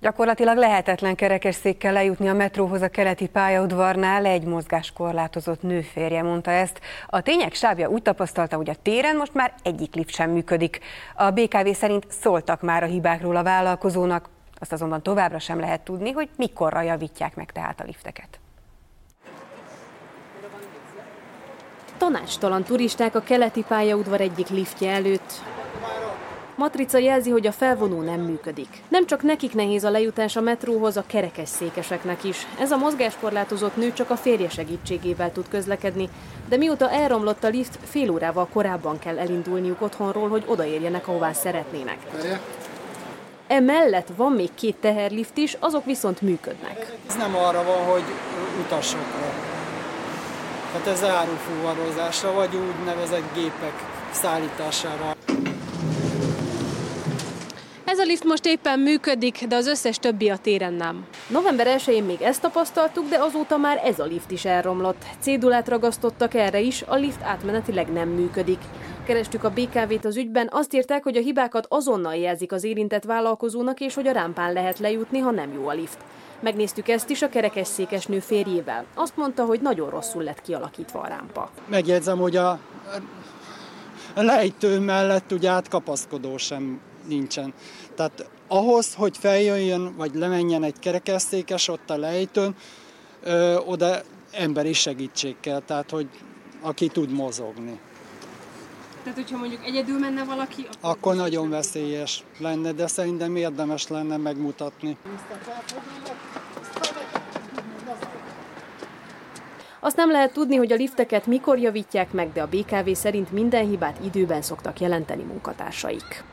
Gyakorlatilag lehetetlen kerekesszékkel lejutni a metróhoz a keleti pályaudvarnál, egy mozgáskorlátozott nő férje mondta ezt. A tények sábja úgy tapasztalta, hogy a téren most már egyik lift sem működik. A BKV szerint szóltak már a hibákról a vállalkozónak, azt azonban továbbra sem lehet tudni, hogy mikorra javítják meg tehát a lifteket. Tanácstalan turisták a keleti pályaudvar egyik liftje előtt. Matrica jelzi, hogy a felvonó nem működik. Nem csak nekik nehéz a lejutás a metróhoz, a kerekes székeseknek is. Ez a mozgáskorlátozott nő csak a férje segítségével tud közlekedni, de mióta elromlott a lift, fél órával korábban kell elindulniuk otthonról, hogy odaérjenek, ahová szeretnének. Emellett van még két teherlift is, azok viszont működnek. Ez nem arra van, hogy utasokra. Hát ez árufuvarozásra, vagy úgynevezett gépek szállítására. Ez a lift most éppen működik, de az összes többi a téren nem. November 1-én még ezt tapasztaltuk, de azóta már ez a lift is elromlott. Cédulát ragasztottak erre is, a lift átmenetileg nem működik. Kerestük a BKV-t az ügyben, azt írták, hogy a hibákat azonnal jelzik az érintett vállalkozónak, és hogy a rámpán lehet lejutni, ha nem jó a lift. Megnéztük ezt is a kerekesszékes nő férjével. Azt mondta, hogy nagyon rosszul lett kialakítva a rámpa. Megjegyzem, hogy a lejtő mellett ugye átkapaszkodó sem nincsen. Tehát ahhoz, hogy feljöjjön, vagy lemenjen egy kerekesszékes ott a lejtőn, ö, oda emberi segítség kell, tehát hogy aki tud mozogni. Tehát, hogyha mondjuk egyedül menne valaki, akkor, akkor nagyon veszélyes lenne, de szerintem érdemes lenne megmutatni. Azt nem lehet tudni, hogy a lifteket mikor javítják meg, de a BKV szerint minden hibát időben szoktak jelenteni munkatársaik.